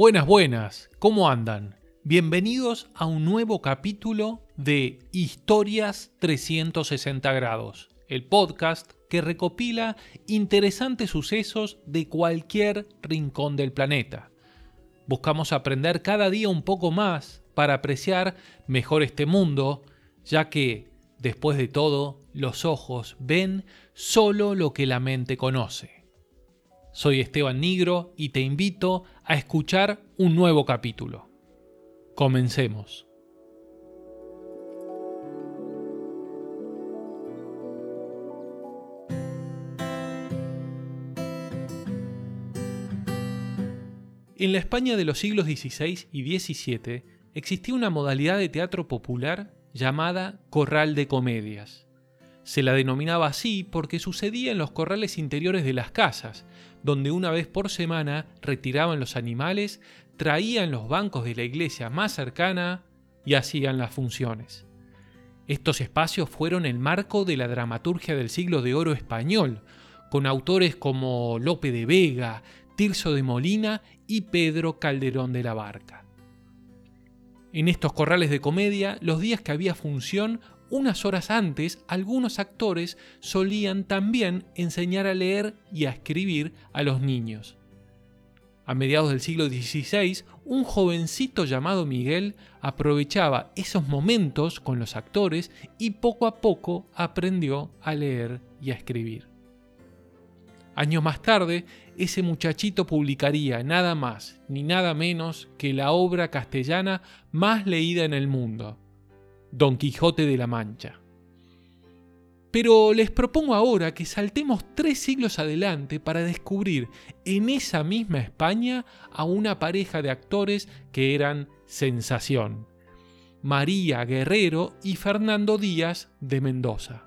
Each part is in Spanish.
Buenas, buenas, ¿cómo andan? Bienvenidos a un nuevo capítulo de Historias 360 grados, el podcast que recopila interesantes sucesos de cualquier rincón del planeta. Buscamos aprender cada día un poco más para apreciar mejor este mundo, ya que, después de todo, los ojos ven solo lo que la mente conoce. Soy Esteban Nigro y te invito a escuchar un nuevo capítulo. Comencemos. En la España de los siglos XVI y XVII existía una modalidad de teatro popular llamada corral de comedias. Se la denominaba así porque sucedía en los corrales interiores de las casas, donde una vez por semana retiraban los animales, traían los bancos de la iglesia más cercana y hacían las funciones. Estos espacios fueron el marco de la dramaturgia del siglo de oro español, con autores como Lope de Vega, Tirso de Molina y Pedro Calderón de la Barca. En estos corrales de comedia, los días que había función unas horas antes, algunos actores solían también enseñar a leer y a escribir a los niños. A mediados del siglo XVI, un jovencito llamado Miguel aprovechaba esos momentos con los actores y poco a poco aprendió a leer y a escribir. Años más tarde, ese muchachito publicaría nada más ni nada menos que la obra castellana más leída en el mundo, Don Quijote de la Mancha. Pero les propongo ahora que saltemos tres siglos adelante para descubrir en esa misma España a una pareja de actores que eran sensación, María Guerrero y Fernando Díaz de Mendoza.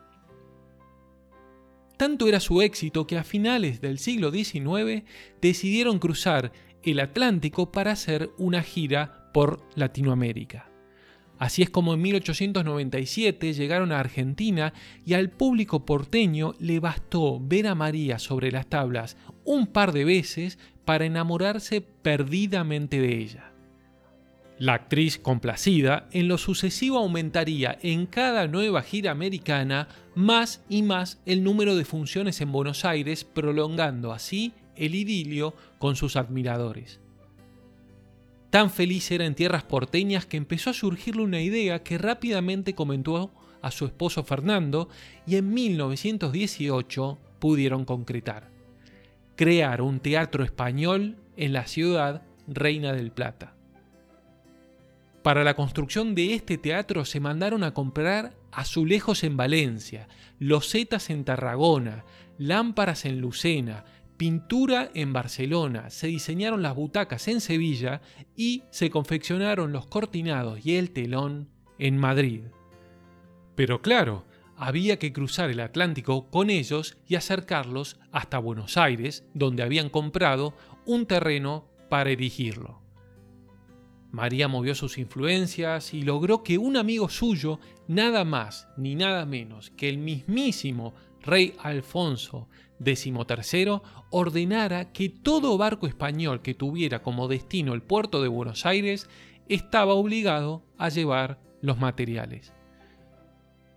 Tanto era su éxito que a finales del siglo XIX decidieron cruzar el Atlántico para hacer una gira por Latinoamérica. Así es como en 1897 llegaron a Argentina y al público porteño le bastó ver a María sobre las tablas un par de veces para enamorarse perdidamente de ella. La actriz complacida en lo sucesivo aumentaría en cada nueva gira americana más y más el número de funciones en Buenos Aires, prolongando así el idilio con sus admiradores. Tan feliz era en tierras porteñas que empezó a surgirle una idea que rápidamente comentó a su esposo Fernando y en 1918 pudieron concretar. Crear un teatro español en la ciudad Reina del Plata. Para la construcción de este teatro se mandaron a comprar azulejos en Valencia, losetas en Tarragona, lámparas en Lucena, pintura en Barcelona, se diseñaron las butacas en Sevilla y se confeccionaron los cortinados y el telón en Madrid. Pero claro, había que cruzar el Atlántico con ellos y acercarlos hasta Buenos Aires, donde habían comprado un terreno para erigirlo. María movió sus influencias y logró que un amigo suyo, nada más ni nada menos que el mismísimo rey Alfonso XIII ordenara que todo barco español que tuviera como destino el puerto de Buenos Aires estaba obligado a llevar los materiales.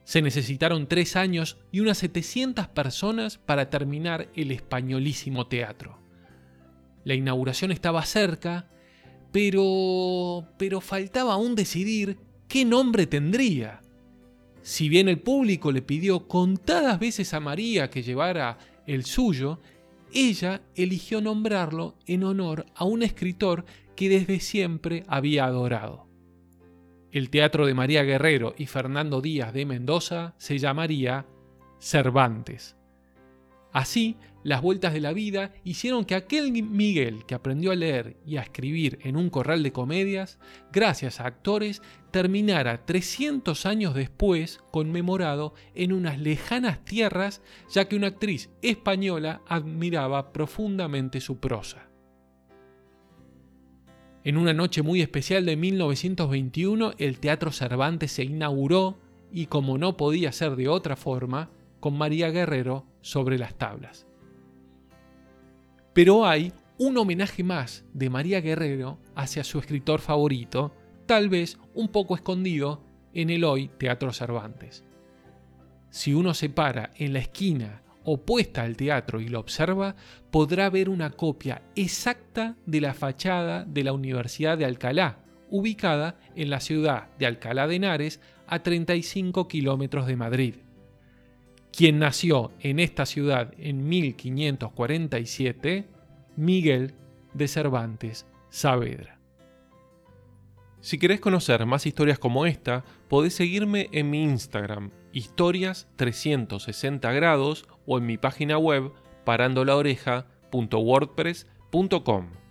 Se necesitaron tres años y unas 700 personas para terminar el españolísimo teatro. La inauguración estaba cerca, pero... pero faltaba aún decidir qué nombre tendría. Si bien el público le pidió contadas veces a María que llevara el suyo, ella eligió nombrarlo en honor a un escritor que desde siempre había adorado. El teatro de María Guerrero y Fernando Díaz de Mendoza se llamaría Cervantes. Así, las vueltas de la vida hicieron que aquel Miguel que aprendió a leer y a escribir en un corral de comedias, gracias a actores, terminara 300 años después conmemorado en unas lejanas tierras, ya que una actriz española admiraba profundamente su prosa. En una noche muy especial de 1921, el Teatro Cervantes se inauguró y como no podía ser de otra forma, con María Guerrero sobre las tablas. Pero hay un homenaje más de María Guerrero hacia su escritor favorito, tal vez un poco escondido en el hoy Teatro Cervantes. Si uno se para en la esquina opuesta al teatro y lo observa, podrá ver una copia exacta de la fachada de la Universidad de Alcalá, ubicada en la ciudad de Alcalá de Henares, a 35 kilómetros de Madrid. Quien nació en esta ciudad en 1547, Miguel de Cervantes Saavedra. Si querés conocer más historias como esta, podés seguirme en mi Instagram, historias 360 grados, o en mi página web parandolaoreja.wordpress.com.